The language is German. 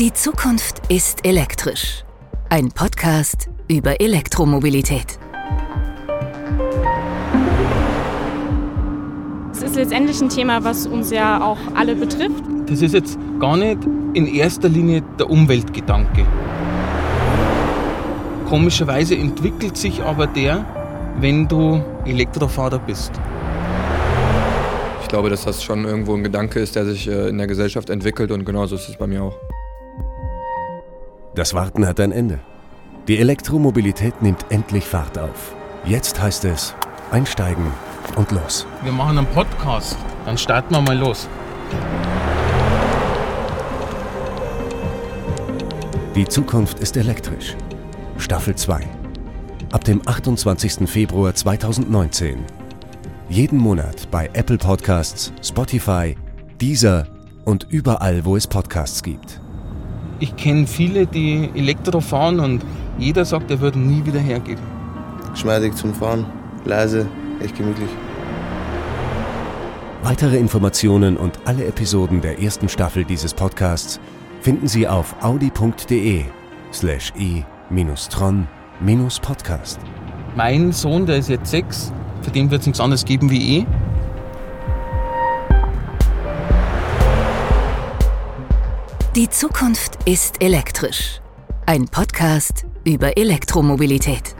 Die Zukunft ist elektrisch. Ein Podcast über Elektromobilität. Es ist letztendlich ein Thema, was uns ja auch alle betrifft. Das ist jetzt gar nicht in erster Linie der Umweltgedanke. Komischerweise entwickelt sich aber der, wenn du Elektrofahrer bist. Ich glaube, dass das schon irgendwo ein Gedanke ist, der sich äh, in der Gesellschaft entwickelt und genauso ist es bei mir auch. Das Warten hat ein Ende. Die Elektromobilität nimmt endlich Fahrt auf. Jetzt heißt es einsteigen und los. Wir machen einen Podcast, dann starten wir mal los. Die Zukunft ist elektrisch. Staffel 2. Ab dem 28. Februar 2019. Jeden Monat bei Apple Podcasts, Spotify, Deezer und überall, wo es Podcasts gibt. Ich kenne viele, die Elektro fahren und jeder sagt, er würde nie wieder hergehen. Geschmeidig zum Fahren, leise, echt gemütlich. Weitere Informationen und alle Episoden der ersten Staffel dieses Podcasts finden Sie auf audi.de slash e-tron-podcast. Mein Sohn, der ist jetzt sechs, für den wird es nichts anderes geben wie eh. Die Zukunft ist elektrisch. Ein Podcast über Elektromobilität.